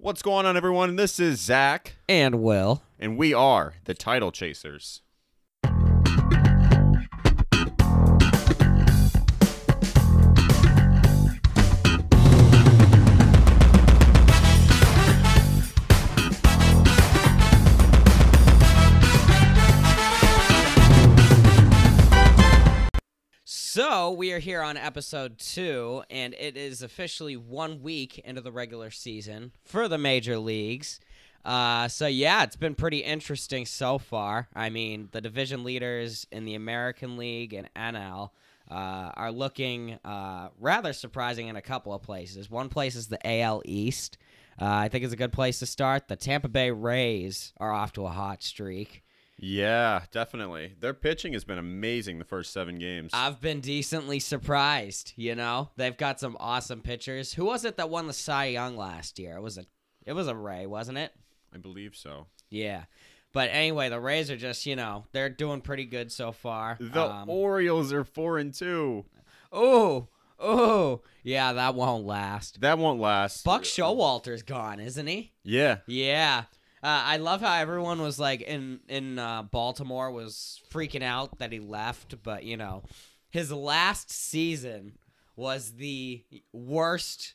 What's going on, everyone? This is Zach, And Will. and we are the Title Chasers. So we are here on episode two, and it is officially one week into the regular season for the major leagues. Uh, so yeah, it's been pretty interesting so far. I mean, the division leaders in the American League and NL uh, are looking uh, rather surprising in a couple of places. One place is the AL East. Uh, I think is a good place to start. The Tampa Bay Rays are off to a hot streak. Yeah, definitely. Their pitching has been amazing the first seven games. I've been decently surprised. You know, they've got some awesome pitchers. Who was it that won the Cy Young last year? It was a, it was a Ray, wasn't it? I believe so. Yeah. But anyway, the Rays are just, you know, they're doing pretty good so far. The Um, Orioles are four and two. oh, oh, yeah, that won't last. That won't last. Buck Showalter's gone, isn't he? Yeah, Yeah. Uh, I love how everyone was like in in uh, Baltimore was freaking out that he left, but you know, his last season was the worst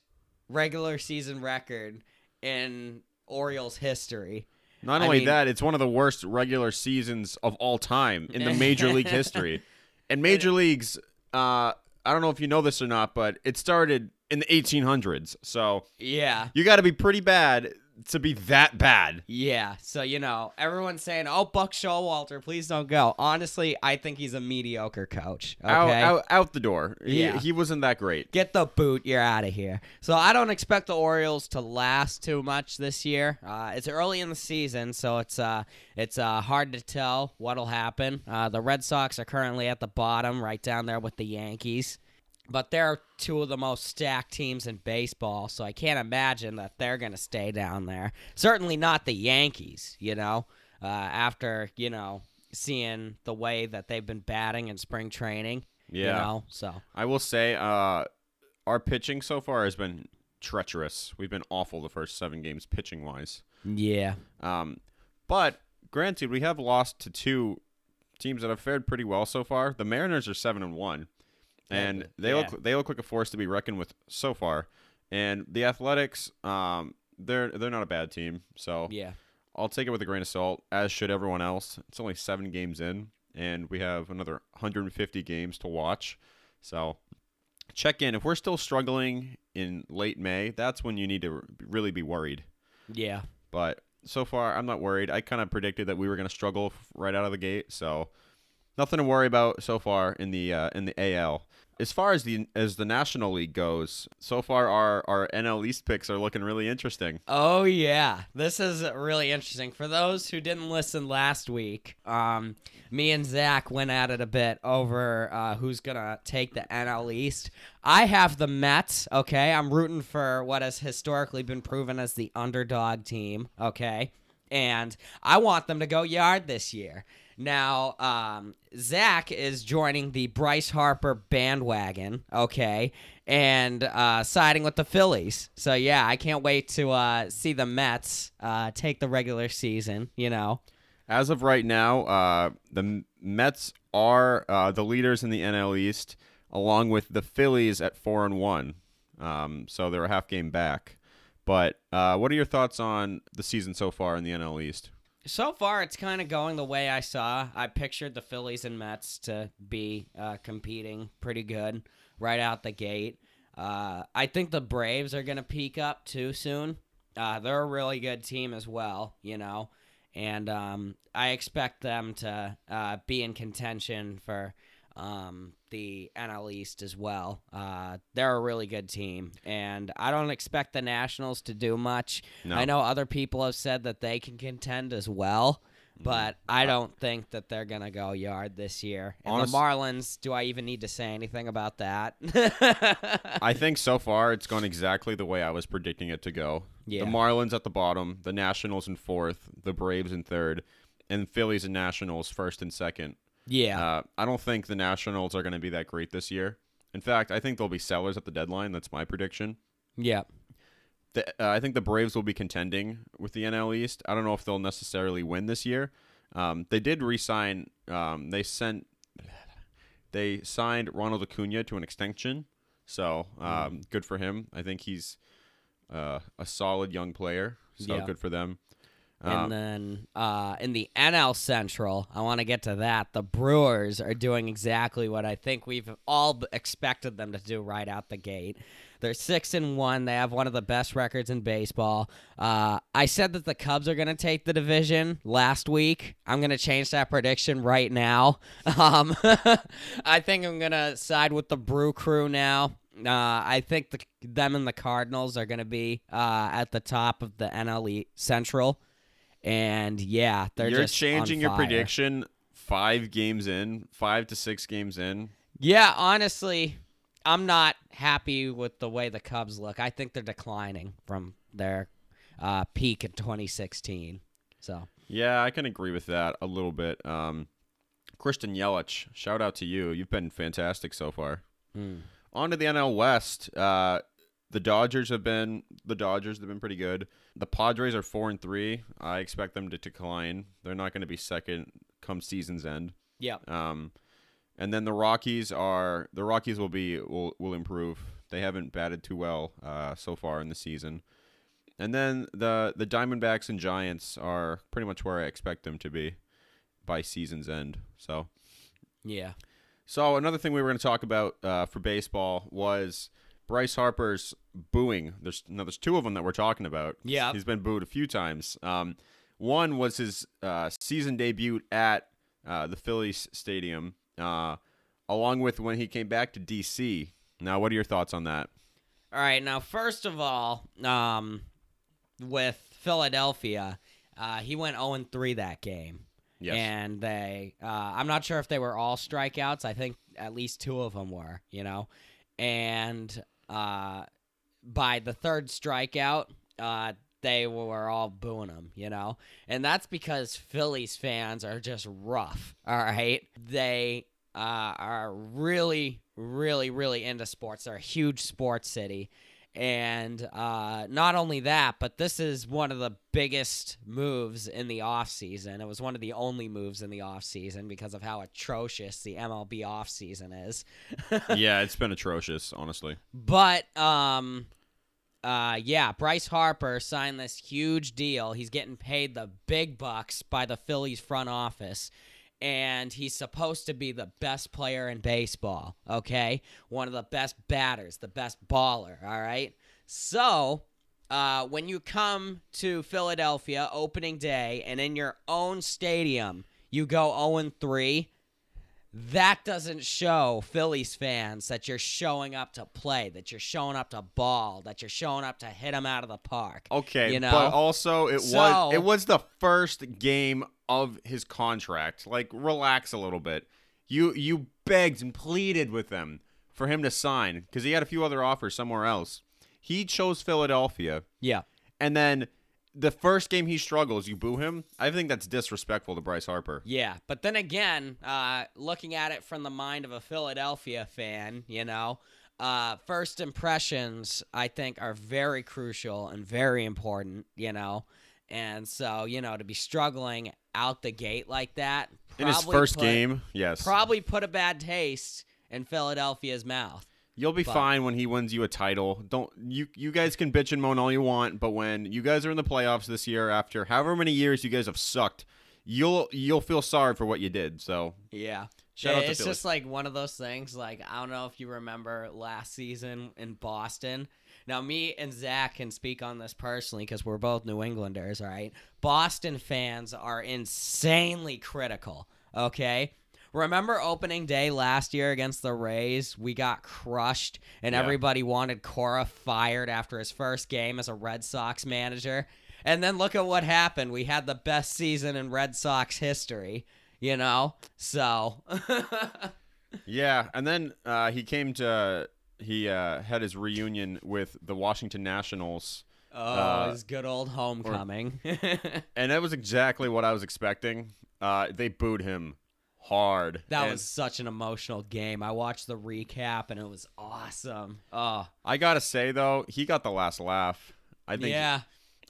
regular season record in Orioles history. Not I only mean- that, it's one of the worst regular seasons of all time in the Major League history. And Major Leagues, uh, I don't know if you know this or not, but it started in the 1800s. So Yeah. you got to be pretty bad to be that bad. Yeah, so you know, everyone's saying, "Oh, Buck Showalter, please don't go." Honestly, I think he's a mediocre coach. Okay, Out, out, out the door. He, Yeah. he wasn't that great. Get the boot. You're out of here. So I don't expect the Orioles to last too much this year. Uh, it's early in the season, so it's uh, it's uh, hard to tell what'll happen. Uh, the Red Sox are currently at the bottom, right down there with the Yankees. But they're two of the most stacked teams in baseball, so I can't imagine that they're going to stay down there. Certainly not the Yankees, you know, uh, after, you know, seeing the way that they've been batting in spring training. You Yeah. know, so. I will say uh, our pitching so far has been treacherous. We've been awful the first seven games pitching wise. Yeah. Um, but granted, we have lost to two teams that have fared pretty well so far. The Mariners are seven and one, and Yeah. they look they look like a force to be reckoned with so far. And the Athletics, um, they're they're not a bad team, so Yeah. I'll take it with a grain of salt, as should everyone else. It's only seven games in, and we have another 150 games to watch. So check in. If we're still struggling in late May, that's when you need to really be worried. Yeah. But so far, I'm not worried. I kind of predicted that we were going to struggle right out of the gate, so nothing to worry about so far in the uh, in the AL. As far as the as the National League goes, so far our our NL East picks are looking really interesting. Oh yeah, this is really interesting. For those who didn't listen last week, um, me and Zach went at it a bit over uh, who's gonna take the NL East. I have the Mets. Okay, I'm rooting for what has historically been proven as the underdog team. Okay, and I want them to go yard this year. Now, um, Zach is joining the Bryce Harper bandwagon, okay, and uh, siding with the Phillies. So, yeah, I can't wait to uh, see the Mets uh, take the regular season, you know. As of right now, uh, the Mets are uh, the leaders in the NL East, along with the Phillies at four and one. Um, so they're a half game back. But uh, what are your thoughts on the season so far in the NL East? So far, it's kind of going the way I saw. I pictured the Phillies and Mets to be uh, competing pretty good right out the gate. Uh, I think the Braves are going to peak up too soon. Uh, they're a really good team as well, you know, and um, I expect them to uh, be in contention for um, the NL East as well. Uh, they're a really good team, and I don't expect the Nationals to do much. No. I know other people have said that they can contend as well, but I don't think that they're gonna go yard this year. And Honest- the Marlins, do I even need to say anything about that? I think so far it's gone exactly the way I was predicting it to go. Yeah. The Marlins at the bottom, the Nationals in fourth, the Braves in third, and Phillies and Nationals first and second. Yeah, Uh, I don't think the Nationals are going to be that great this year. In fact, I think they'll be sellers at the deadline. That's my prediction. yeah, the, uh, I think the Braves will be contending with the NL East. I don't know if they'll necessarily win this year. Um, they did re-sign. Um, they sent. They signed Ronald Acuna to an extension, so um, good for him. I think he's uh, a solid young player. So Yeah. good for them. And Um, then uh, in the NL Central, I want to get to that. The Brewers are doing exactly what I think we've all expected them to do right out the gate. They're six and one. They have one of the best records in baseball. Uh, I said that the Cubs are going to take the division last week. I'm going to change that prediction right now. Um, I think I'm going to side with the Brew Crew now. Uh, I think the, them and the Cardinals are going to be uh, at the top of the NL Central. And yeah, they're You're changing your prediction five games in, five to six games in. Yeah, honestly, I'm not happy with the way the Cubs look. I think they're declining from their uh, peak in 2016. So Yeah, I can agree with that a little bit. Um, Christian Yelich, shout out to you. You've been fantastic so far. hmm. On to the NL West. Uh, the Dodgers have been the Dodgers have been pretty good. The Padres are four and three. I expect them to decline. They're not going to be second come season's end. yeah, Um, and then the Rockies are the Rockies will be will will improve. They haven't batted too well uh, so far in the season. And then the the Diamondbacks and Giants are pretty much where I expect them to be by season's end. So yeah, so another thing we were going to talk about uh, for baseball was Bryce Harper's booing. There's no, there's two of them that we're talking about. Yeah. he's been booed a few times. Um, one was his uh, season debut at uh, the Phillies stadium, uh, along with when he came back to DC. Now, what are your thoughts on that? All right, now first of all, um, with Philadelphia, uh, he went 0 3 that game. Yes. And they, uh, I'm not sure if they were all strikeouts. I think at least two of them were, you know. And uh, by the third strikeout, uh, they were all booing him, you know. And that's because Phillies fans are just rough, all right? They uh, are really, really, really into sports. They're a huge sports city. And uh, not only that, but this is one of the biggest moves in the offseason. It was one of the only moves in the offseason because of how atrocious the MLB offseason is. yeah, it's been atrocious, honestly. But um uh yeah, Bryce Harper signed this huge deal. He's getting paid the big bucks by the Phillies front office and he's supposed to be the best player in baseball, okay? One of the best batters, the best baller, all right? So, uh, when you come to Philadelphia opening day and in your own stadium you go 0 3, that doesn't show Phillies fans that you're showing up to play, that you're showing up to ball, that you're showing up to hit them out of the park. Okay, You know? but also it So- was it was the first game of his contract. Like relax a little bit. You you begged and pleaded with them for him to sign because he had a few other offers somewhere else. He chose Philadelphia, Yeah. and then the first game he struggles, you boo him. I think that's disrespectful to Bryce Harper. Yeah, but then again, uh, looking at it from the mind of a Philadelphia fan, you know, uh, first impressions I think are very crucial and very important, you know, and so you know to be struggling out the gate like that In his first put- game, yes, probably put a bad taste in Philadelphia's mouth. You'll be But- fine when he wins you a title. Don't you you guys can bitch and moan all you want, but when you guys are in the playoffs this year after however many years you guys have sucked, you'll you'll feel sorry for what you did. So Yeah. Shout out to it's Philly. just like one of those things. Like I don't know if you remember last season in Boston. Now me and Zach can speak on this personally because we're both New Englanders. All right, Boston fans are insanely critical. Okay. Remember opening day last year against the Rays? We got crushed, and Yeah. everybody wanted Cora fired after his first game as a Red Sox manager. And then look at what happened. We had the best season in Red Sox history, you know? So, yeah, and then uh, he came to he uh, had his reunion with the Washington Nationals, oh, Uh, his good old homecoming. and that was exactly what I was expecting. Uh, they booed him hard. that and was such an emotional game. I watched the recap and it was awesome. Oh, I gotta say though, he got the last laugh. I think yeah.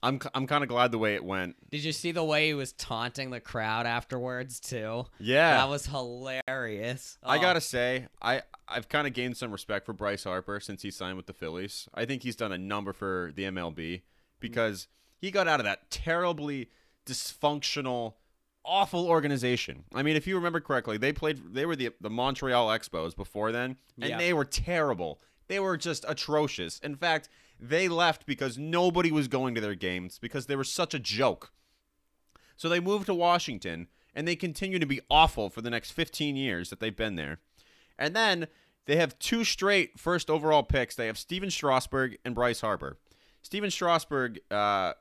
I'm I'm kind of glad the way it went. Did you see the way he was taunting the crowd afterwards too? Yeah. That was hilarious. I Oh, gotta say, I I've kind of gained some respect for Bryce Harper since he signed with the Phillies. I think he's done a number for the MLB because he got out of that terribly dysfunctional, awful organization. I mean, if you remember correctly, they played they were the the Montreal Expos before then, and they were terrible. They were just atrocious. In fact, they left because nobody was going to their games because they were such a joke. So they moved to Washington, and they continue to be awful for the next 15 years that they've been there. And then they have two straight first overall picks. They have Stephen Strasburg and Bryce Harper. Stephen Strasburg uh,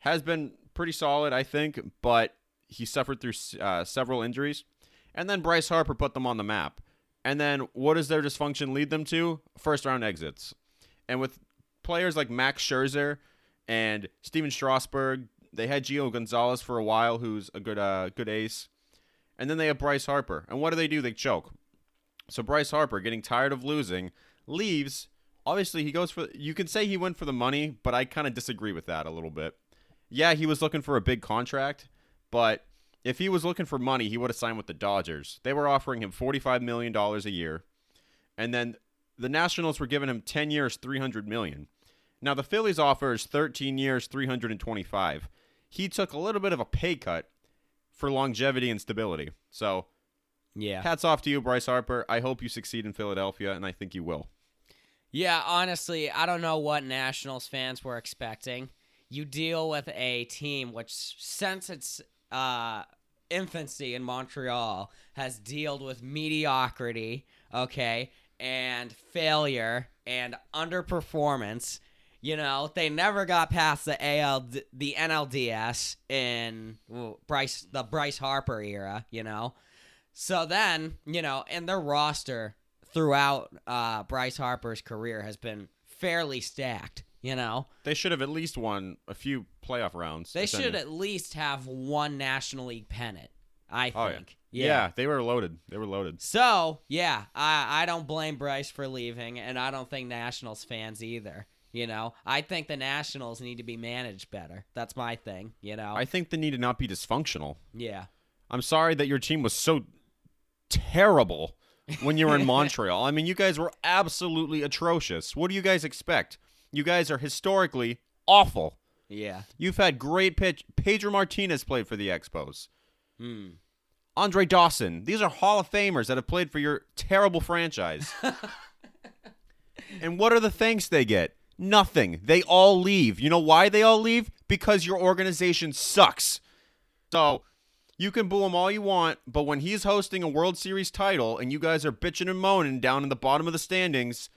has been pretty solid, I think, but he suffered through uh, several injuries. And then Bryce Harper put them on the map. And then what does their dysfunction lead them to? First round exits. And with players like Max Scherzer and Stephen Strasburg, they had Gio Gonzalez for a while, who's a good uh, good ace. And then they have Bryce Harper. And what do they do? They choke. So Bryce Harper, getting tired of losing, leaves. Obviously, he goes for. You can say he went for the money, but I kind of disagree with that a little bit. Yeah, he was looking for a big contract, but if he was looking for money, he would have signed with the Dodgers. They were offering him $45 million a year. And then the Nationals were giving him 10 years, 300 million. Now the Phillies offer is 13 years, 325. He took a little bit of a pay cut for longevity and stability. So, Yeah. hats off to you, Bryce Harper. I hope you succeed in Philadelphia, and I think you will. Yeah, honestly, I don't know what Nationals fans were expecting. You deal with a team which, since its uh, infancy in Montreal, has dealt with mediocrity, okay, and failure and underperformance. You know, they never got past the AL, the NLDS in Bryce, the Bryce Harper era. You know, so then you know, and their roster throughout uh, Bryce Harper's career has been fairly stacked. You know, They should have at least won a few playoff rounds. they should at least have one National League pennant. I Oh, yeah. think. Yeah. they were loaded. They were loaded. So yeah, I I don't blame Bryce for leaving, and I don't think Nationals fans either. You know, I think the Nationals need to be managed better. That's my thing. You know. I think they need to not be dysfunctional. yeah. I'm sorry that your team was so terrible when you were in Montreal. I mean, you guys were absolutely atrocious. What do you guys expect? You guys are historically awful. Yeah. You've had great pitch. Pedro Martinez played for the Expos. Hmm. Andre Dawson. These are Hall of Famers that have played for your terrible franchise. and what are the thanks they get? Nothing. They all leave. You know why they all leave? Because your organization sucks. So you can boo him all you want, but when he's hosting a World Series title and you guys are bitching and moaning down in the bottom of the standings,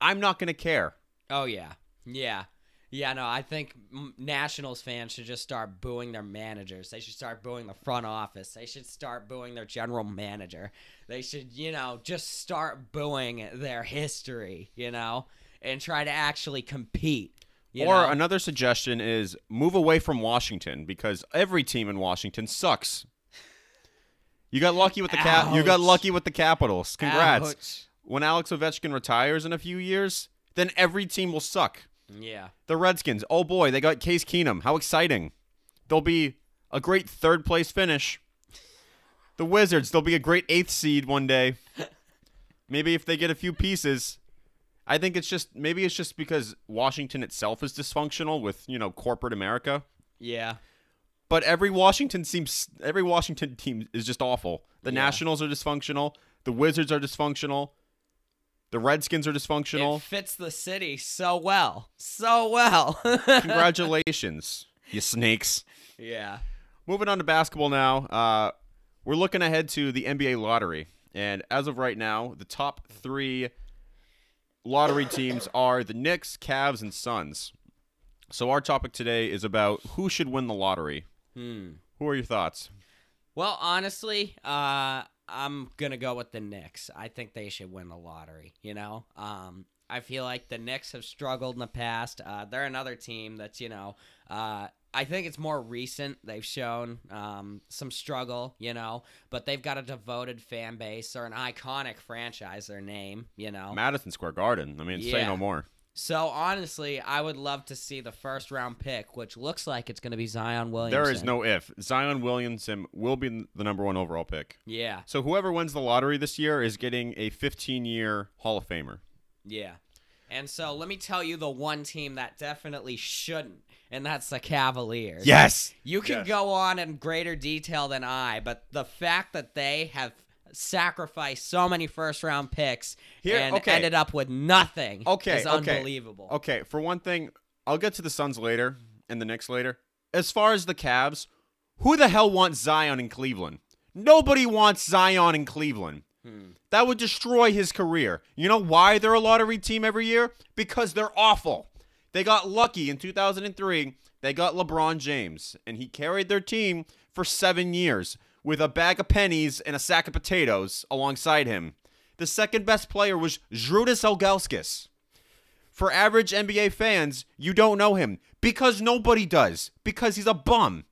I'm not going to care. Oh yeah, yeah, yeah. No, I think Nationals fans should just start booing their managers. They should start booing the front office. They should start booing their general manager. They should, you know, just start booing their history. You know, and try to actually compete. Or know? another suggestion is move away from Washington because every team in Washington sucks. You got lucky with the cap. You got lucky with the Capitals. Congrats. Ouch. When Alex Ovechkin retires in a few years, then every team will suck. Yeah. The Redskins, oh boy, they got Case Keenum. How exciting! They'll be a great third place finish. The Wizards, they'll be a great eighth seed one day. Maybe if they get a few pieces. I think it's just maybe it's just because Washington itself is dysfunctional with, you know, corporate America. Yeah. But every Washington seems every Washington team is just awful. The Yeah. Nationals are dysfunctional, the Wizards are dysfunctional, the Redskins are dysfunctional. It fits the city so well, so well. Congratulations, you snakes. yeah. Moving on to basketball now. Uh, we're looking ahead to the NBA lottery. And as of right now, the top three lottery teams are the Knicks, Cavs, and Suns. So our topic today is about who should win the lottery. Hmm. Who are your thoughts? Well, honestly, uh, I'm gonna go with the Knicks. I think they should win the lottery. You know, um, I feel like the Knicks have struggled in the past. Uh, they're another team that's you know, uh, I think it's more recent. They've shown um, some struggle, you know, but they've got a devoted fan base. They're an iconic franchise. Their name, you know, Madison Square Garden. I mean, say no more. So honestly, I would love to see the first round pick, which looks like it's going to be Zion Williamson. There is no if. Zion Williamson will be the number one overall pick. Yeah, So whoever wins the lottery this year is getting a 15 year Hall of Famer. yeah. And so let me tell you the one team that definitely shouldn't, and that's the Cavaliers. Yes. You can Yes. go on in greater detail than I, but the fact that they have sacrificed so many first round picks Here- and okay. ended up with nothing Okay, is okay. unbelievable. Okay, for one thing, I'll get to the Suns later and the Knicks later. As far as the Cavs, who the hell wants Zion in Cleveland? Nobody wants Zion in Cleveland. That would destroy his career. You know why they're a lottery team every year? Because they're awful. They got lucky in 2003. They got LeBron James, and he carried their team for seven years with a bag of pennies and a sack of potatoes alongside him. The second best player was Zydrunas Ilgauskas. For average NBA fans, you don't know him because nobody does, because he's a bum.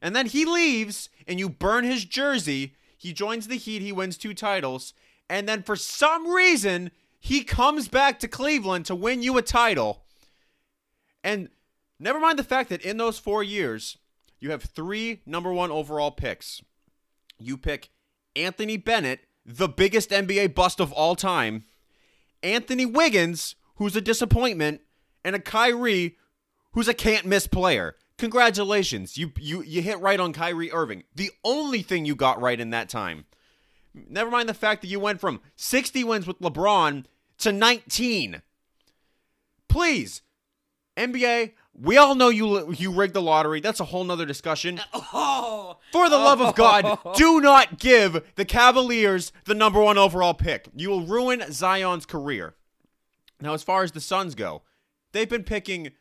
And then he leaves and you burn his jersey. He joins the Heat, he wins two titles, and then for some reason, he comes back to Cleveland to win you a title. And never mind the fact that in those 4 years, you have 3 number 1 overall picks. You pick Anthony Bennett, the biggest NBA bust of all time, Anthony Wiggins, who's a disappointment, and a Kyrie, who's a can't miss player. Congratulations, you you you hit right on Kyrie Irving. The only thing you got right in that time. Never mind the fact that you went from 60 wins with LeBron to 19. Please, NBA, we all know you you rigged the lottery. That's a whole nother discussion. Oh, For the love of God, oh. do not give the Cavaliers the number one overall pick. You will ruin Zion's career. Now, as far as the Suns go, they've been picking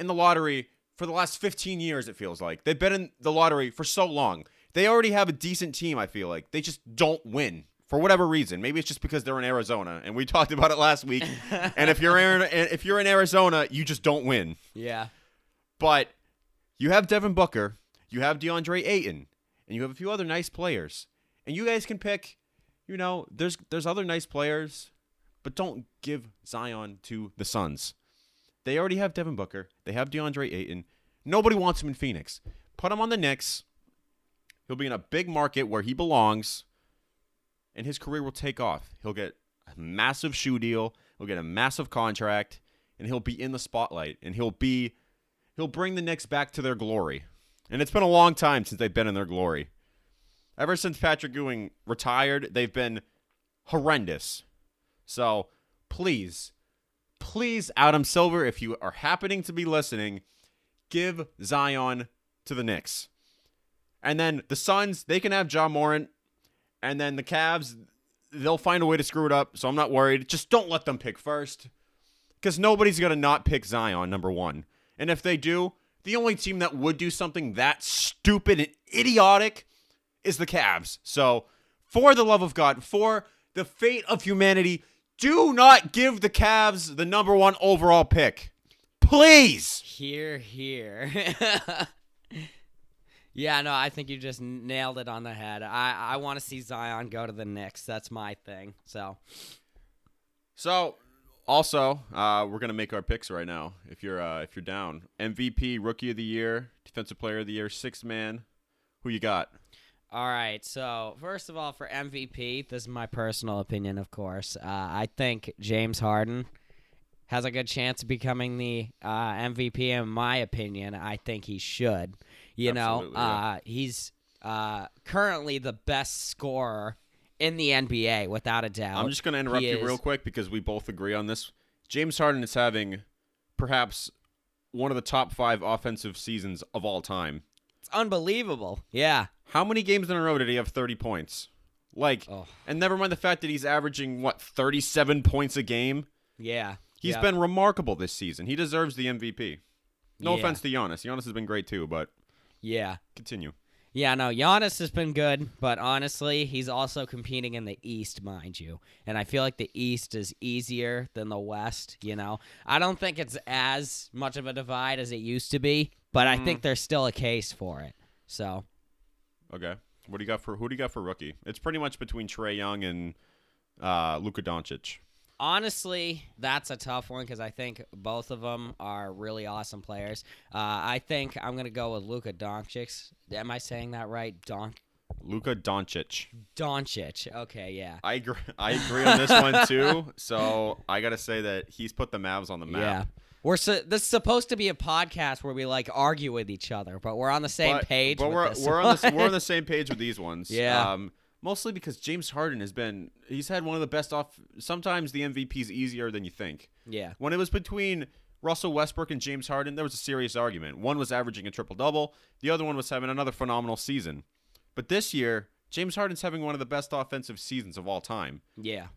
in the lottery for the last 15 years, it feels like. They've been in the lottery for so long. They already have a decent team, I feel like. They just don't win for whatever reason. Maybe it's just because they're in Arizona, and we talked about it last week. and if you're in, if you're in Arizona, you just don't win. yeah. But you have Devin Booker, you have DeAndre Ayton, and you have a few other nice players. And you guys can pick, you know, there's there's other nice players, but don't give Zion to the Suns. They already have Devin Booker. They have DeAndre Ayton. Nobody wants him in Phoenix. Put him on the Knicks. He'll be in a big market where he belongs, and his career will take off. He'll get a massive shoe deal. He'll get a massive contract, and he'll be in the spotlight. And he'll be he'll bring the Knicks back to their glory. And it's been a long time since they've been in their glory. Ever since Patrick Ewing retired, they've been horrendous. So please, please, Adam Silver, if you are happening to be listening, give Zion to the Knicks. And then the Suns, they can have Ja Morant. And then the Cavs, they'll find a way to screw it up. So I'm not worried. Just don't let them pick first. Because nobody's going to not pick Zion, number one. And if they do, the only team that would do something that stupid and idiotic is the Cavs. So, for the love of God, for the fate of humanity, do not give the Cavs the number one overall pick. Please. Here, here. yeah, no, I think you just nailed it on the head. I, I want to see Zion go to the Knicks. That's my thing. So, So, also, uh, we're gonna make our picks right now. If you're uh, if you're down, MVP, Rookie of the Year, Defensive Player of the Year, Sixth Man. Who you got? All right. So, first of all, for MVP, this is my personal opinion, of course. Uh, I think James Harden has a good chance of becoming the uh, MVP. In my opinion, I think he should. You know, Absolutely, yeah. uh, he's uh, currently the best scorer in the NBA, without a doubt. I'm just going to interrupt He you is. real quick because we both agree on this. James Harden is having perhaps one of the top five offensive seasons of all time. It's unbelievable. Yeah. How many games in a row did he have 30 points? Like, Oh. and never mind the fact that he's averaging, what, 37 points a game? Yeah. He's Yep. been remarkable this season. He deserves the MVP. No Yeah. offense to Giannis. Giannis has been great too, but Yeah. continue. Yeah, no, Giannis has been good, but honestly, he's also competing in the East, mind you. And I feel like the East is easier than the West, you know? I don't think it's as much of a divide as it used to be, but I mm-hmm. think there's still a case for it. So, Okay. What do you got for who do you got for rookie? It's pretty much between Trae Young and uh, Luka Doncic. honestly, that's a tough one because I think both of them are really awesome players. Uh, I think I'm gonna go with Luka Doncic. Am I saying that right? Don Luka Doncic. Doncic. Okay, yeah. I agree. I agree on this one too. So I gotta say that he's put the Mavs on the map. Yeah. We're so, this is supposed to be a podcast where we like argue with each other, but we're on the same but, page. But with we're this we're on the we're on the same page with these ones. Yeah. Um, mostly because James Harden has been he's had one of the best off. Sometimes the MVP is easier than you think. yeah. When it was between Russell Westbrook and James Harden, there was a serious argument. One was averaging a triple double, the other one was having another phenomenal season. But this year, James Harden's having one of the best offensive seasons of all time. Yeah.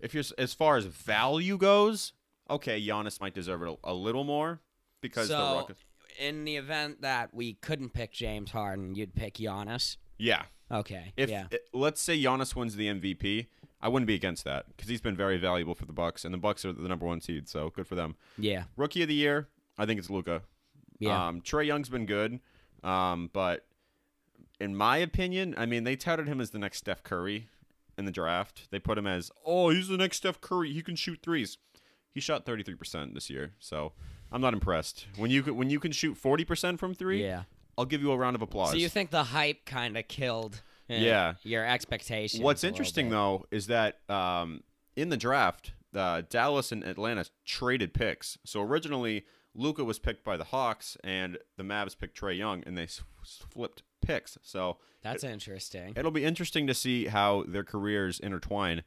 If you're as far as value goes, okay, Giannis might deserve it a, little more because the So, Rockets. in the event that we couldn't pick James Harden, you'd pick Giannis. Yeah, Okay. if yeah. it- let's say Giannis wins the MVP, I wouldn't be against that because he's been very valuable for the Bucks, and the Bucks are the number one seed, so good for them. Yeah. Rookie of the year, I think it's Luka. Yeah. Um, Trae Young's been good, um, but in my opinion, I mean, they touted him as the next Steph Curry in the draft. They put him as, oh, he's the next Steph Curry. He can shoot threes. He shot 33% this year, so I'm not impressed. When you can, when you can shoot 40% from three, yeah. I'll give you a round of applause. So you think the hype kind of killed uh, Yeah. your expectations? What's interesting though is that um, in the draft, uh, Dallas and Atlanta traded picks. So originally, Luka was picked by the Hawks, and the Mavs picked Trae Young, and they s- flipped picks. So That's interesting. it'll be interesting to see how their careers intertwine.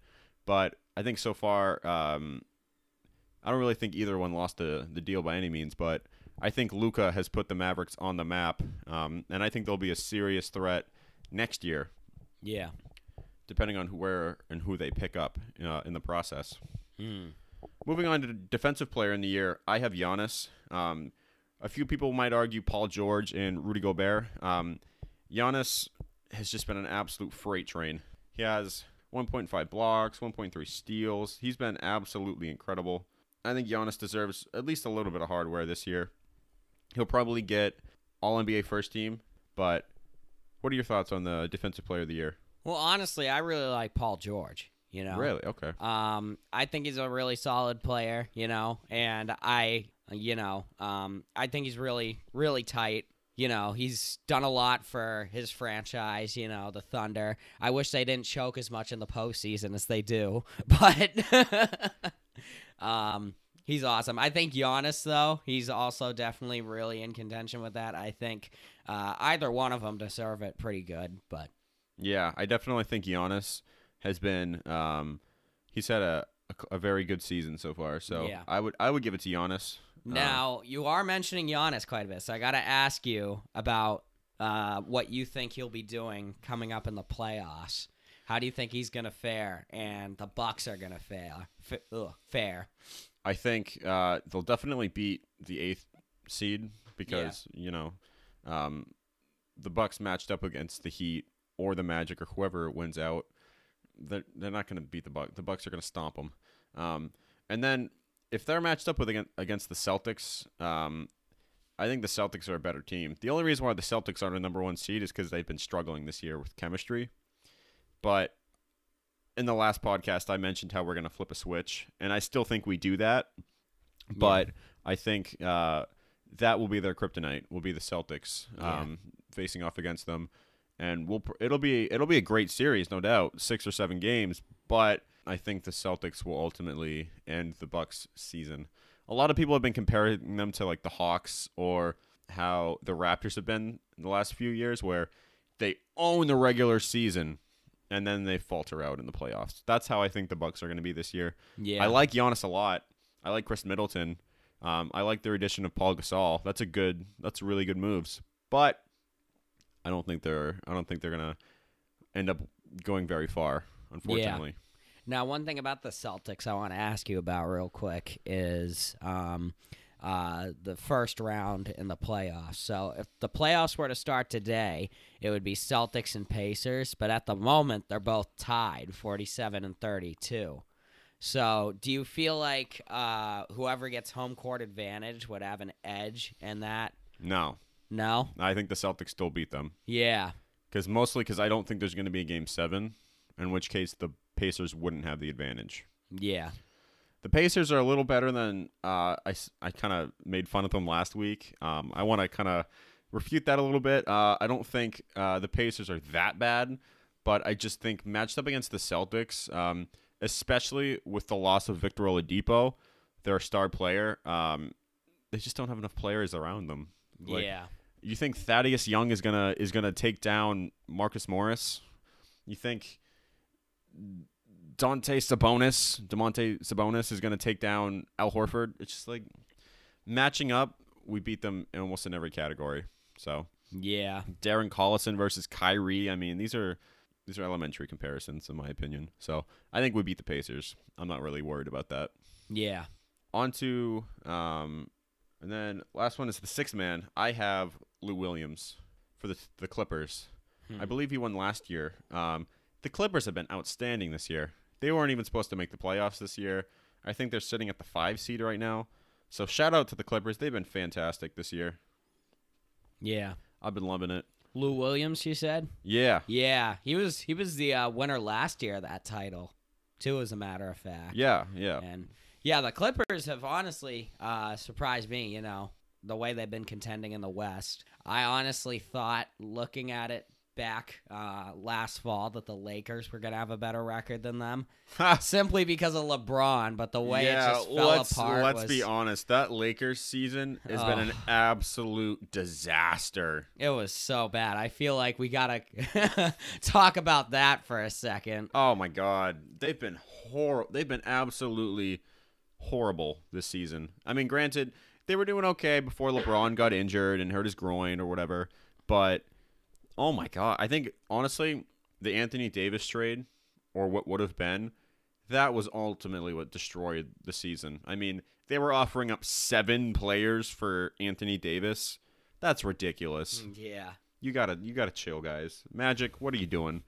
But I think so far, um, I don't really think either one lost the the deal by any means. But I think Luka has put the Mavericks on the map, um, and I think they'll be a serious threat next year Yeah. depending on who, where and who they pick up uh, in the process. Hmm. Moving on to defensive player in the year, I have Giannis. Um, a few people might argue Paul George and Rudy Gobert. Um, Giannis has just been an absolute freight train. He has 1.5 blocks, 1.3 steals. He's been absolutely incredible. I think Giannis deserves at least a little bit of hardware this year. He'll probably get All NBA first team, but what are your thoughts on the defensive player of the year? Well, honestly, I really like Paul George. You know. Really? Okay. Um, I think he's a really solid player, you know, and I, you know, um, I think he's really, really tight. You know, he's done a lot for his franchise, you know, the Thunder. I wish they didn't choke as much in the postseason as they do, but um, he's awesome. I think Giannis, though, he's also definitely really in contention with that. I think uh, either one of them deserve it pretty good, but Yeah, I definitely think Giannis has been. Um, he's had a, a, a very good season so far. So Yeah. I would I would give it to Giannis. Um, Now you are mentioning Giannis quite a bit, so I got to ask you about uh, what you think he'll be doing coming up in the playoffs. How do you think he's gonna fare, and the Bucks are gonna fare? F- ugh, fare. I think uh, they'll definitely beat the eighth seed because you know um, the Bucks matched up against the Heat or the Magic or whoever wins out. They're, they're not going to beat the Bucks. The Bucks are going to stomp them. Um, and then if they're matched up with against, against the Celtics, um, I think the Celtics are a better team. The only reason why the Celtics aren't a number one seed is because they've been struggling this year with chemistry. But in the last podcast, I mentioned how we're going to flip a switch, and I still think we do that. But I think uh, that will be their kryptonite. Will be the Celtics Yeah. um, facing off against them, and we'll pr- it'll be it'll be a great series, no doubt, six or seven games. But I think the Celtics will ultimately end the Bucks season. A lot of people have been comparing them to like the Hawks or how the Raptors have been in the last few years, where they own the regular season and then they falter out in the playoffs. That's how I think the Bucks are going to be this year. Yeah, I like Giannis a lot. I like Khris Middleton. Um, I like their addition of Pau Gasol. That's a good. That's really good moves. But I don't think they're. I don't think they're gonna end up going very far. Unfortunately. Now, one thing about the Celtics I want to ask you about real quick is um, uh, the first round in the playoffs. So, if the playoffs were to start today, it would be Celtics and Pacers, but at the moment, they're both tied 47 and 32. So, do you feel like uh, whoever gets home court advantage would have an edge in that? No, No? I think the Celtics still beat them Yeah. because mostly because I don't think there's going to be a game seven, in which case the Pacers wouldn't have the advantage. Yeah. The Pacers are a little better than uh, I, I kind of made fun of them last week. Um, I want to kind of refute that a little bit. Uh, I don't think uh, the Pacers are that bad, but I just think matched up against the Celtics, um, especially with the loss of Victor Oladipo, their star player, um, they just don't have enough players around them. Like, yeah. You think Thaddeus Young is gonna is gonna take down Marcus Morris? You think Dante Sabonis, Demonte Sabonis is gonna take down Al Horford? It's just like matching up. We beat them in almost in every category. So Yeah. Darren Collison versus Kyrie. I mean, these are these are elementary comparisons in my opinion. So I think we beat the Pacers. I'm not really worried about that. Yeah. On to um, and then last one is the sixth man. I have Lou Williams for the the Clippers. Hmm. I believe he won last year. Um, the Clippers have been outstanding this year. They weren't even supposed to make the playoffs this year. I think they're sitting at the five seed right now. So shout out to the Clippers. They've been fantastic this year. Yeah. I've been loving it. Lou Williams, you said? Yeah. Yeah. He was he was the uh, winner last year of that title, too, as a matter of fact. Yeah. Yeah. And yeah, the Clippers have honestly uh, surprised me, you know, the way they've been contending in the West. I honestly thought, looking at it back uh, last fall, that the Lakers were going to have a better record than them simply because of LeBron, but the way yeah, it just fell let's, apart. Let's was, be honest. That Lakers season has been an absolute disaster. It was so bad. I feel like we got to talk about that for a second. Oh my god, they've been horrible. They've been absolutely horrible this season. I mean, granted, they were doing okay before LeBron got injured and hurt his groin or whatever, but oh my god, I think honestly, the Anthony Davis trade or what would have been that was ultimately what destroyed the season. I mean, they were offering up 7 players for Anthony Davis. That's ridiculous. Mm, yeah. You gotta you gotta chill, guys. Magic, what are you doing?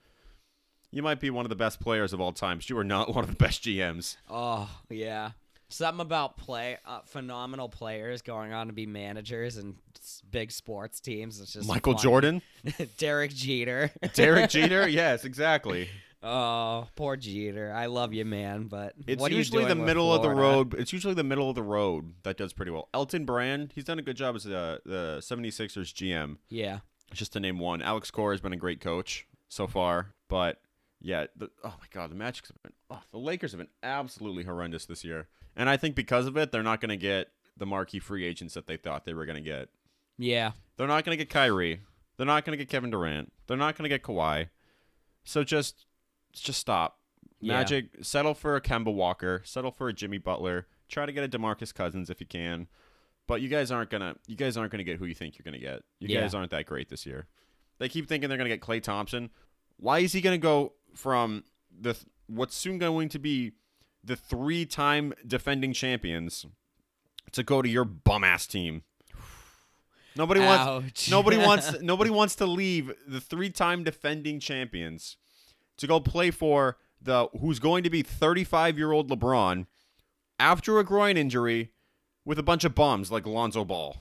You might be one of the best players of all time, but you are not one of the best GMs. Oh, yeah. Something about play uh, phenomenal players going on to be managers and s- big sports teams. It's just Michael funny. Jordan, Derek Jeter. Derek Jeter, yes, exactly. oh, poor Jeter. I love you, man, but It's what are you usually the doing with middle of the Florida? road. It's usually the middle of the road that does pretty well. Elton Brand, he's done a good job as the the 76ers GM. Yeah. Just to name one, Alex Cora has been a great coach so far, but yeah, the, oh my god, the Magic's have been, oh, the Lakers have been absolutely horrendous this year, and I think because of it, they're not going to get the marquee free agents that they thought they were going to get. Yeah. They're not going to get Kyrie. They're not going to get Kevin Durant. They're not going to get Kawhi. So just just stop. Yeah. Magic, settle for a Kemba Walker, settle for a Jimmy Butler. Try to get a DeMarcus Cousins if you can. But you guys aren't gonna you guys aren't gonna get who you think you're gonna get. You Yeah. guys aren't that great this year. They keep thinking they're gonna get Klay Thompson. Why is he gonna go from the what's soon going to be the three time defending champions to go to your bum ass team? Nobody wants nobody wants nobody wants to leave the three-time defending champions to go play for the who's going to be 35-year-old LeBron after a groin injury with a bunch of bums like Lonzo Ball.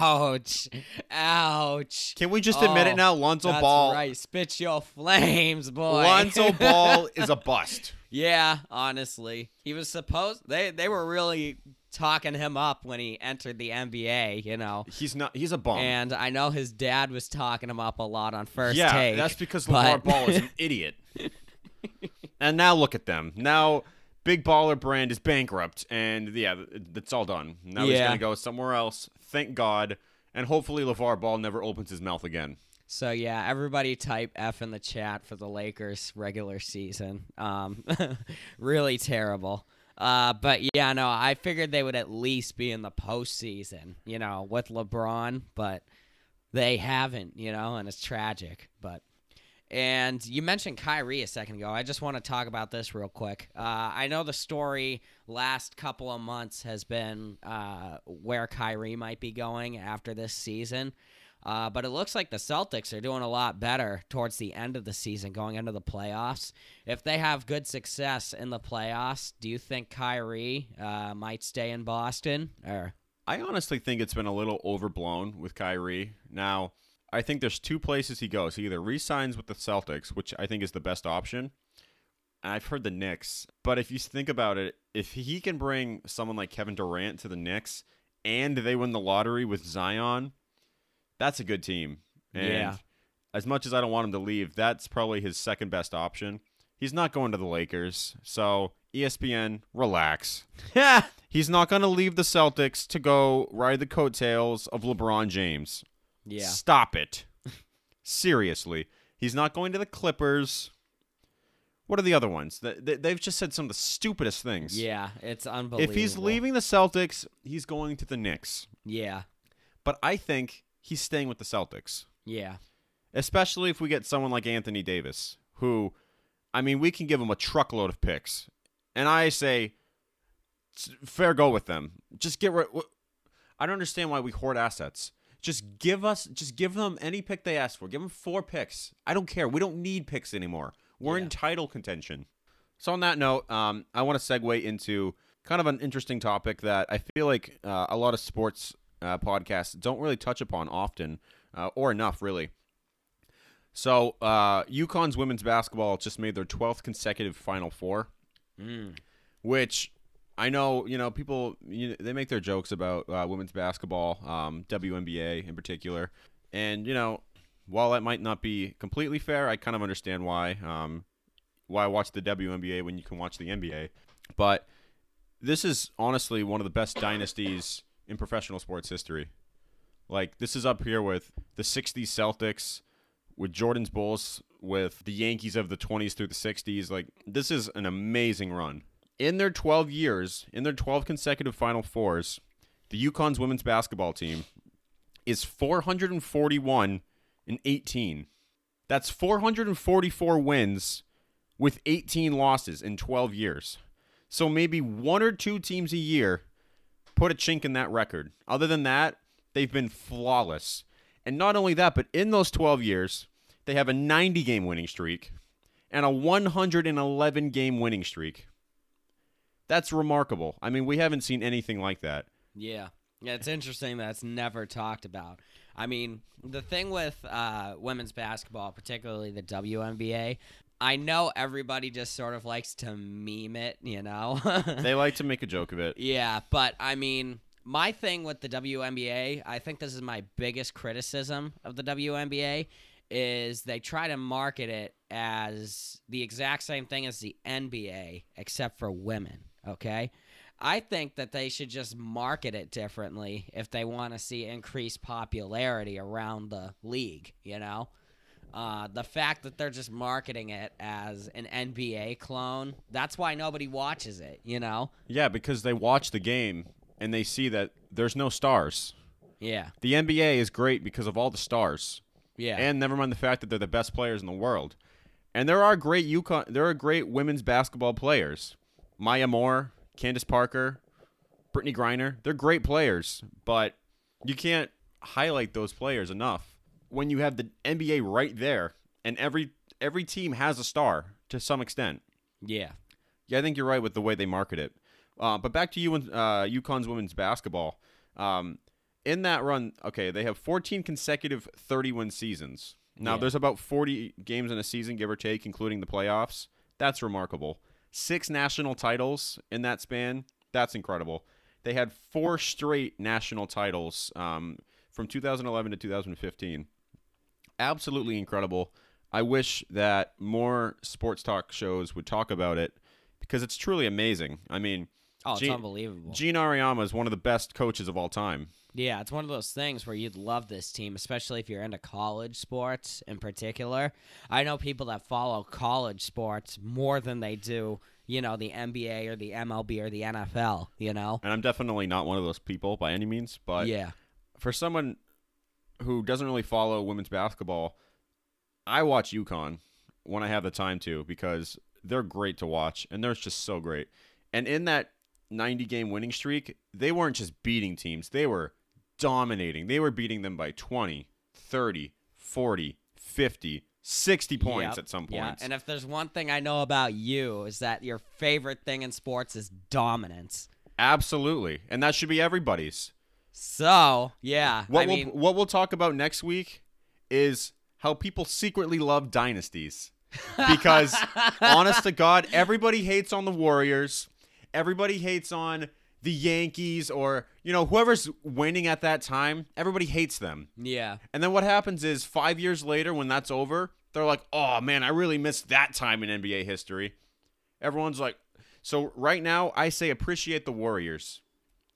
Ouch. Ouch. Can we just admit Oh, it now? Lonzo That's Ball right. Spit your flames, boy. Lonzo Ball is a bust. Yeah, honestly, he was supposed. They they were really talking him up when he entered the NBA. You know, He's not he's a bum. and I know his dad was talking him up a lot on first yeah, take. that's because but- LeVar Ball is an idiot. and now look at them. Now Big Baller brand is bankrupt, and yeah, it's all done. Now he's gonna go somewhere else. Thank God, and hopefully LeVar Ball never opens his mouth again. So yeah, everybody type F in the chat for the Lakers regular season. Um, really terrible. Uh, but yeah, no, I figured they would at least be in the postseason, you know, with LeBron, but they haven't, you know, and it's tragic. But and you mentioned Kyrie a second ago. I just want to talk about this real quick. Uh, I know the story last couple of months has been uh, where Kyrie might be going after this season. Uh, but it looks like the Celtics are doing a lot better towards the end of the season, going into the playoffs. If they have good success in the playoffs, do you think Kyrie uh, might stay in Boston? Or I honestly think it's been a little overblown with Kyrie. Now, I think there's two places he goes. He either re-signs with the Celtics, which I think is the best option, I've heard the Knicks, but if you think about it, if he can bring someone like Kevin Durant to the Knicks and they win the lottery with Zion, that's a good team. And Yeah. as much as I don't want him to leave, that's probably his second best option. He's not going to the Lakers. So, ESPN, relax. He's not going to leave the Celtics to go ride the coattails of LeBron James. Yeah. Stop it. Seriously. He's not going to the Clippers. What are the other ones? Th- th- They've just said some of the stupidest things. Yeah, it's unbelievable. If he's leaving the Celtics, he's going to the Knicks. Yeah. But I think he's staying with the Celtics, Yeah. especially if we get someone like Anthony Davis, who, I mean, we can give him a truckload of picks. And I say, fair go with them. Just get rid. I don't understand why we hoard assets. Just give us, just give them any pick they ask for. Give them four picks. I don't care. We don't need picks anymore. We're in title contention. So on that note, um, I want to segue into kind of an interesting topic that I feel like uh, a lot of sports uh, podcasts don't really touch upon often uh, or enough, really. So uh, UConn's women's basketball just made their 12th consecutive Final Four Mm. which I know, you know, people you they make their jokes about uh, women's basketball, um, WNBA in particular, and you know, while that might not be completely fair, I kind of understand why. Um, why watch the WNBA when you can watch the NBA, but this is honestly one of the best dynasties in professional sports history. Like this is up here with the '60s Celtics, with Jordan's Bulls, with the Yankees of the 20s through the 60s. Like, this is an amazing run. In their 12 years, in their 12 consecutive Final Fours, the UConn's women's basketball team is 441 and 18. That's 444 wins with 18 losses in 12 years. So maybe one or two teams a year put a chink in that record. Other than that, they've been flawless. And not only that, but in those 12 years, they have a 90 game winning streak and a 111 game winning streak. That's remarkable. I mean, we haven't seen anything like that. Yeah. Yeah, it's interesting that it's never talked about. I mean, the thing with uh, women's basketball, particularly the WNBA, I know everybody just sort of likes to meme it, you know? They like to make a joke of it. yeah, but I mean, my thing with the WNBA, I think this is my biggest criticism of the WNBA, is they try to market it as the exact same thing as the NBA, except for women, okay? I think that they should just market it differently if they want to see increased popularity around the league, you know? Uh, the fact that they're just marketing it as an NBA clone, that's why nobody watches it, you know? Yeah, because they watch the game and they see that there's no stars. Yeah. The NBA is great because of all the stars. Yeah. And never mind the fact that they're the best players in the world. And there are great UConn there are great women's basketball players. Maya Moore, Candace Parker, Brittney Griner. They're great players, but you can't highlight those players enough. When you have the NBA right there and every every team has a star to some extent. yeah. Yeah, I think you're right with the way they market it. Uh, but back to you and uh, UConn's women's basketball. Um, in that run, okay, they have 14 consecutive 30 win seasons. Now, Yeah. there's about 40 games in a season, give or take, including the playoffs. That's remarkable. Six national titles in that span. That's incredible. They had four straight national titles um, from 2011 to 2015. Absolutely incredible. I wish that more sports talk shows would talk about it because it's truly amazing. I mean, Oh, it's Gene- unbelievable. Gene Auriemma is one of the best coaches of all time. Yeah, it's one of those things where you'd love this team, especially if you're into college sports in particular. I know people that follow college sports more than they do, you know, the NBA or the MLB or the NFL, you know? And I'm definitely not one of those people by any means, but yeah. for someone who doesn't really follow women's basketball, I watch UConn when I have the time to because they're great to watch and they're just so great. And in that 90 game winning streak, they weren't just beating teams, they were dominating. They were beating them by 20, 30, 40, 50, 60 points Yep, at some Yeah, points. and if there's one thing I know about you is that your favorite thing in sports is dominance. Absolutely. And that should be everybody's. So, yeah, What I we'll, mean, what we'll talk about next week is how people secretly love dynasties. because honest to God, everybody hates on the Warriors. Everybody hates on the Yankees or, you know, whoever's winning at that time. Everybody hates them. Yeah. And then what happens is five years later, when that's over, they're like, oh man, I really missed that time in NBA history. Everyone's like, so right now, I say appreciate the Warriors.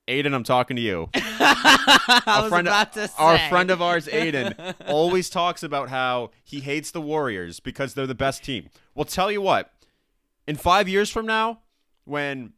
Aiden, I'm talking to you. I was friend, about to say. our friend of ours, Aiden, always talks about how he hates the Warriors because they're the best team. Well, tell you what, in five years from now, when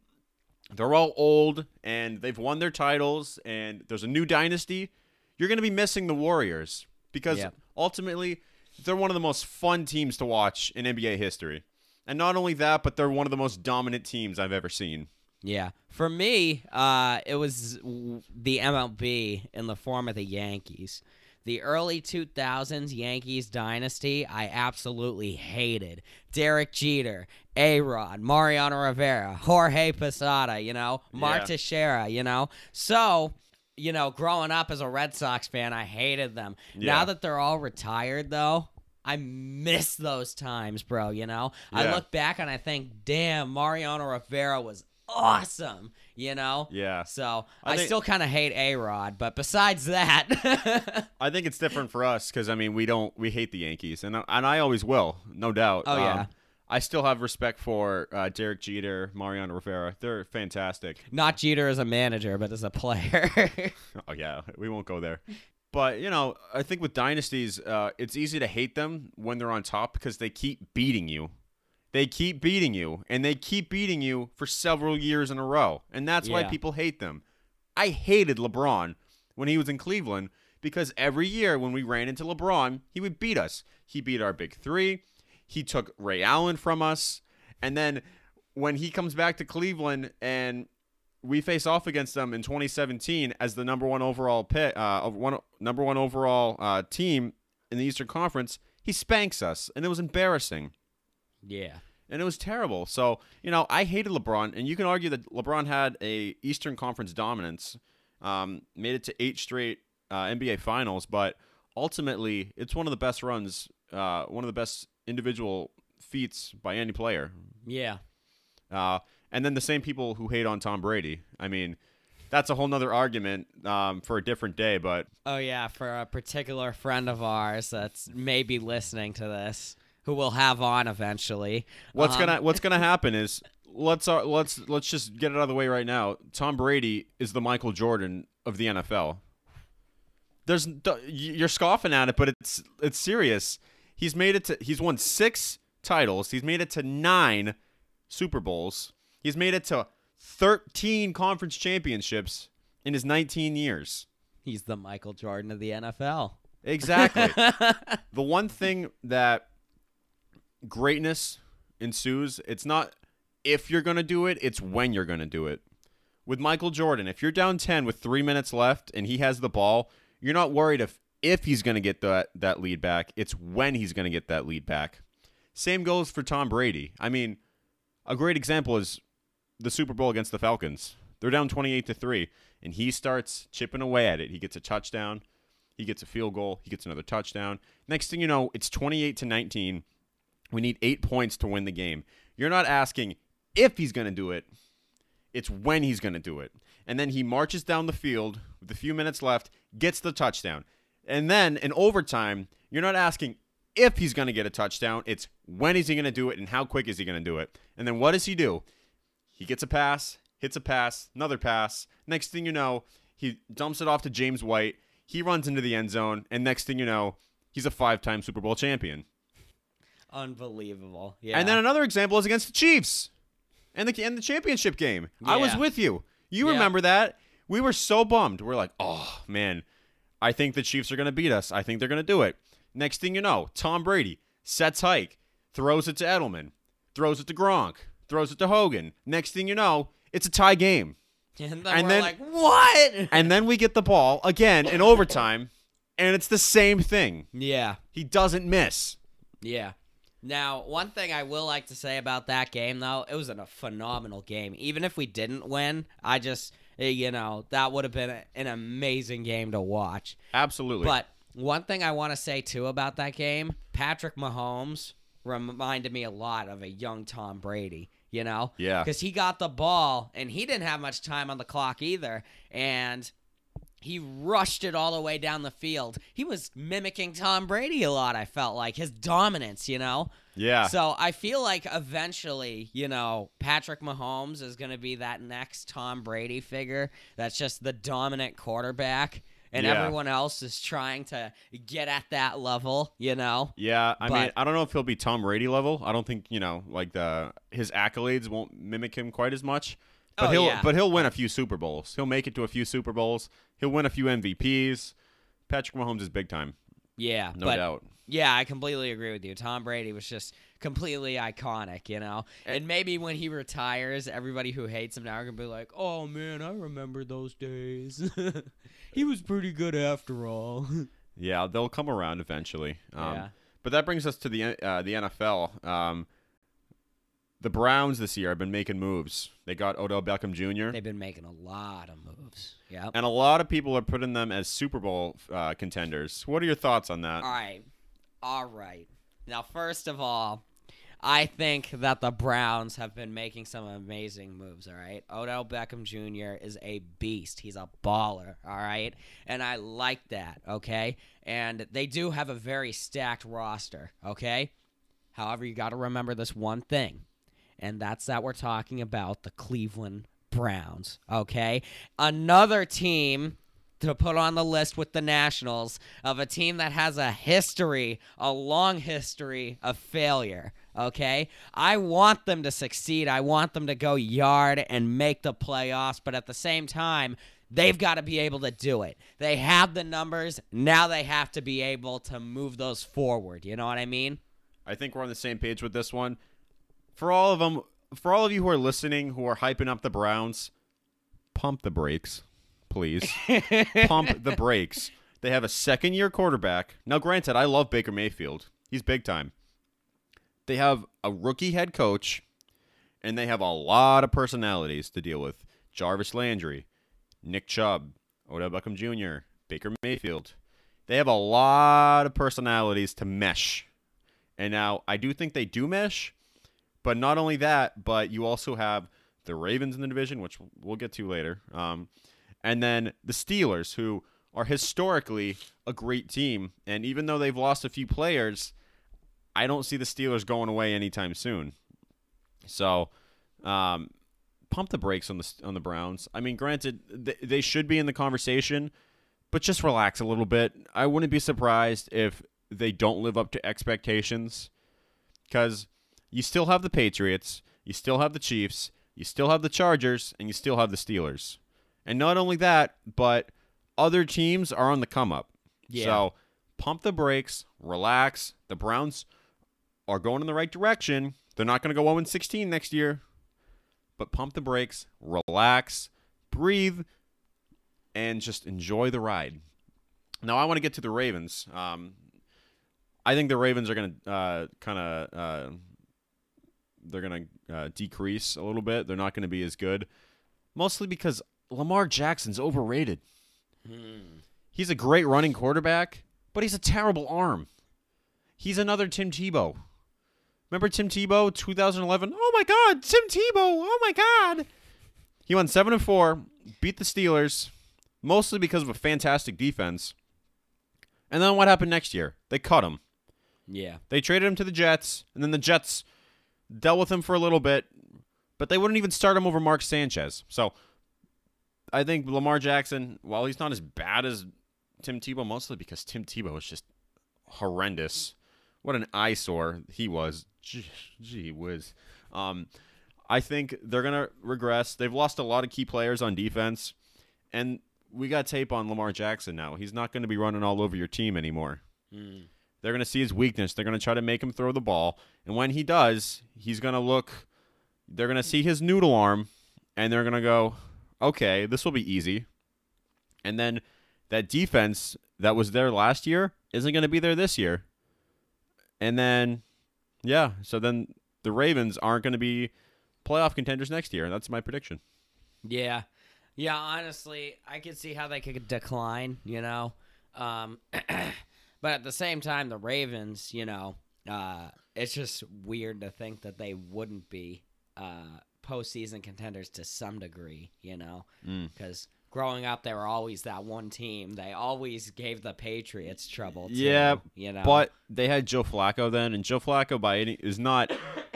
they're all old and they've won their titles and there's a new dynasty, you're going to be missing the Warriors because Yeah. ultimately they're one of the most fun teams to watch in NBA history. And not only that, but they're one of the most dominant teams I've ever seen. Yeah. For me, uh, it was the MLB in the form of the Yankees. The early 2000s Yankees dynasty, I absolutely hated. Derek Jeter, A Rod, Mariano Rivera, Jorge Posada, you know, Mark Yeah. Teixeira, you know. So, you know, growing up as a Red Sox fan, I hated them. Yeah. Now that they're all retired, though, I miss those times, bro. You know, I look back and I think, damn, Mariano Rivera was awesome. You know. Yeah. So I I, think- still kind of hate A Rod, but besides that, I think it's different for us because I mean we don't we hate the Yankees and I- and I always will, no doubt. Um, Oh, yeah. I still have respect for uh, Derek Jeter, Mariano Rivera. They're fantastic. not Jeter as a manager, but as a player. Oh yeah, we won't go there. But you know, I think with dynasties, uh, it's easy to hate them when they're on top because they keep beating you. They keep beating you, and they keep beating you for several years in a row, and that's why people hate them. I hated LeBron when he was in Cleveland because every year when we ran into LeBron, he would beat us. He beat our big three. He took Ray Allen from us, and then when he comes back to Cleveland and we face off against them in 2017 as the number one overall pit, uh, one number one overall uh, team in the Eastern Conference. He spanks us, and it was embarrassing, yeah. and it was terrible. So you know, I hated LeBron, and you can argue that LeBron had a Eastern Conference dominance, um, made it to eight straight uh, NBA Finals, but ultimately, it's one of the best runs, uh, one of the best individual feats by any player. Yeah. Uh, and then the same people who hate on Tom Brady. I mean, that's a whole nother argument um, for a different day. But Oh yeah, for a particular friend of ours that's maybe listening to this, who we'll have on eventually. what's Um, gonna what's gonna happen is let's uh, let's let's just get it out of the way right now. Tom Brady is the Michael Jordan of the NFL. There's you're scoffing at it, but it's it's serious. He's made it to he's won six titles. He's made it to nine Super Bowls. He's made it to 13 conference championships in his 19 years. He's the Michael Jordan of the NFL. Exactly. the one thing that greatness ensues, it's not if you're going to do it, it's when you're going to do it. With Michael Jordan, if you're down 10 with 3 minutes left and he has the ball, you're not worried if if he's going to get that that lead back, it's when he's going to get that lead back. Same goes for Tom Brady. I mean, a great example is the Super Bowl against the Falcons. They're down 28 to 3 and he starts chipping away at it. He gets a touchdown, he gets a field goal, he gets another touchdown. Next thing you know, it's 28 to 19. We need 8 points to win the game. You're not asking if he's going to do it. It's when he's going to do it. And then he marches down the field with a few minutes left, gets the touchdown. And then in overtime, you're not asking if he's going to get a touchdown. It's when is he going to do it and how quick is he going to do it. And then what does he do? He gets a pass, hits a pass, another pass. Next thing you know, he dumps it off to James White. He runs into the end zone. And next thing you know, he's a five time Super Bowl champion. Unbelievable. Yeah. And then another example is against the Chiefs and the and the championship game. I was Yeah. with you. You Yeah. remember that? We were so bummed. We're like, oh man, I think the Chiefs are gonna beat us. I think they're gonna do it. Next thing you know, Tom Brady sets hike, throws it to Edelman, throws it to Gronk, throws it to Hogan. Next thing you know, it's a tie game. and then and we're then- like, what? And then we get the ball again in overtime, and it's the same thing. yeah. He doesn't miss. Yeah. Now, one thing I will like to say about that game, though, it was a phenomenal game. Even if we didn't win, I just, eh, you know, that would have been an amazing game to watch. Absolutely. But one thing I want to say, too, about that game Patrick Mahomes, reminded me a lot of a young Tom Brady. You know, Yeah. because he got the ball and he didn't have much time on the clock either, and he rushed it all the way down the field. He was mimicking Tom Brady a lot. I felt like his dominance. You know. Yeah. So I feel like eventually, you know, Patrick Mahomes is going to be that next Tom Brady figure that's just the dominant quarterback, and Yeah. everyone else is trying to get at that level, you know? Yeah, I mean, I don't know if he'll be Tom Brady level. I don't think you know, like the his accolades won't mimic him quite as much. But Oh, he'll yeah. but he'll win a few Super Bowls. He'll make it to a few Super Bowls. He'll win a few MVPs. Patrick Mahomes is big time, Yeah, no but doubt. yeah, I completely agree with you. Tom Brady was just completely iconic, you know? And maybe when he retires, everybody who hates him now are going to be like, oh man, I remember those days. he was pretty good after all. Yeah, they'll come around eventually. Um, yeah. But that brings us to the uh, the NFL. Um, the Browns this year have been making moves. They got Odell Beckham Jr. They've been making a lot of moves. Yeah. and a lot of people are putting them as Super Bowl uh, contenders. What are your thoughts on that? All right. All right. Now, first of all, I think that the Browns have been making some amazing moves, all right? Odell Beckham Jr. is a beast. He's a baller, all right? And I like that, okay? And they do have a very stacked roster, okay? However, you got to remember this one thing, and that's that we're talking about the Cleveland Browns, okay? Another team to put on the list with the Nationals of a team that has a history, a long history of failure. Okay? I want them to succeed. I want them to go yard and make the playoffs, but at the same time, they've got to be able to do it. They have the numbers. Now they have to be able to move those forward. You know what I mean? I think we're on the same page with this one. For all of them, for all of you who are listening, who are hyping up the Browns, pump the brakes, please. pump the brakes. They have a second-year quarterback. Now, granted, I love Baker Mayfield. He's big time. They have a rookie head coach, and they have a lot of personalities to deal with. Jarvis Landry, Nick Chubb, Odell Beckham Jr., Baker Mayfield. They have a lot of personalities to mesh. And now I do think they do mesh, but not only that, but you also have the Ravens in the division, which we'll get to later. Um, and then the Steelers, who are historically a great team. And even though they've lost a few players, I don't see the Steelers going away anytime soon. So, um, pump the brakes on the on the Browns. I mean, granted, they, they should be in the conversation, but just relax a little bit. I wouldn't be surprised if they don't live up to expectations because you still have the Patriots, you still have the Chiefs, you still have the Chargers, and you still have the Steelers. And not only that, but other teams are on the come up. Yeah. So pump the brakes, relax. The Browns are going in the right direction. They're not going to go 0 16 next year. But pump the brakes, relax, breathe, and just enjoy the ride. Now, I want to get to the Ravens. Um, I think the Ravens are going to uh, kind of uh, they're going to uh, decrease a little bit. They're not going to be as good, mostly because Lamar Jackson's overrated. He's a great running quarterback, but he's a terrible arm. He's another Tim Tebow. Remember Tim Tebow, 2011? Oh my God, Tim Tebow! Oh my God! He went seven and four, beat the Steelers, mostly because of a fantastic defense. And then what happened next year? They cut him. Yeah. They traded him to the Jets, and then the Jets dealt with him for a little bit, but they wouldn't even start him over Mark Sanchez. So I think Lamar Jackson, while he's not as bad as Tim Tebow, mostly because Tim Tebow is just horrendous. What an eyesore he was. Gee, gee whiz. Um, I think they're gonna regress. They've lost a lot of key players on defense, and we got tape on Lamar Jackson now. He's not going to be running all over your team anymore. Mm. They're going to see his weakness. They're going to try to make him throw the ball. And when he does, he's going to look, they're going to see his noodle arm, and they're going to go, okay, this will be easy. And then that defense that was there last year isn't going to be there this year. And then, yeah, so then the Ravens aren't going to be playoff contenders next year. That's my prediction. Yeah. Yeah, honestly, I could see how they could decline, you know. Um, but at the same time, the Ravens, you know, uh, it's just weird to think that they wouldn't be uh, postseason contenders to some degree, you know, Mm. because growing up they were always that one team. They always gave the Patriots trouble. Too, Yeah, you know, But they had Joe Flacco then, and Joe Flacco by any is not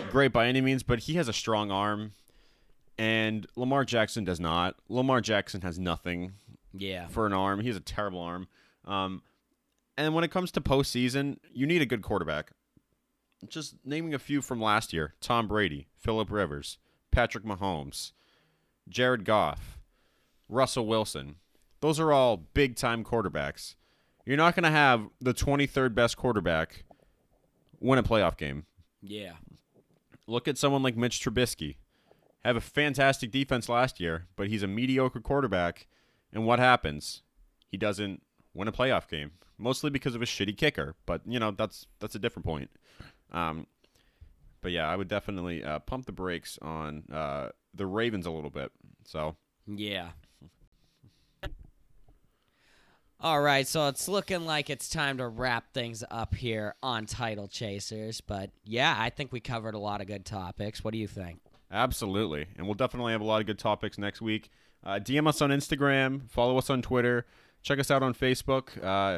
great by any means, but he has a strong arm, and Lamar Jackson does not. Lamar Jackson has nothing yeah, for an arm. He has a terrible arm. Um, and when it comes to postseason, you need a good quarterback. Just naming a few from last year: Tom Brady, Philip Rivers, Patrick Mahomes, Jared Goff, Russell Wilson. Those are all big time quarterbacks. You're not going to have the 23rd best quarterback win a playoff game. yeah, Look at someone like Mitch Trubisky. Have a fantastic defense last year, but he's a mediocre quarterback. And what happens? He doesn't win a playoff game, mostly because of a shitty kicker. But you know that's that's a different point. Um, but yeah, I would definitely uh, pump the brakes on uh, the Ravens a little bit. So yeah. All right, so it's looking like it's time to wrap things up here on Title Chasers. But yeah, I think we covered a lot of good topics. What do you think? Absolutely. And we'll definitely have a lot of good topics next week. Uh, DM us on Instagram, follow us on Twitter, check us out on Facebook. Uh,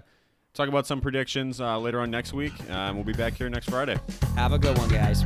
talk about some predictions uh, later on next week. Uh, and we'll be back here next Friday. Have a good one, guys.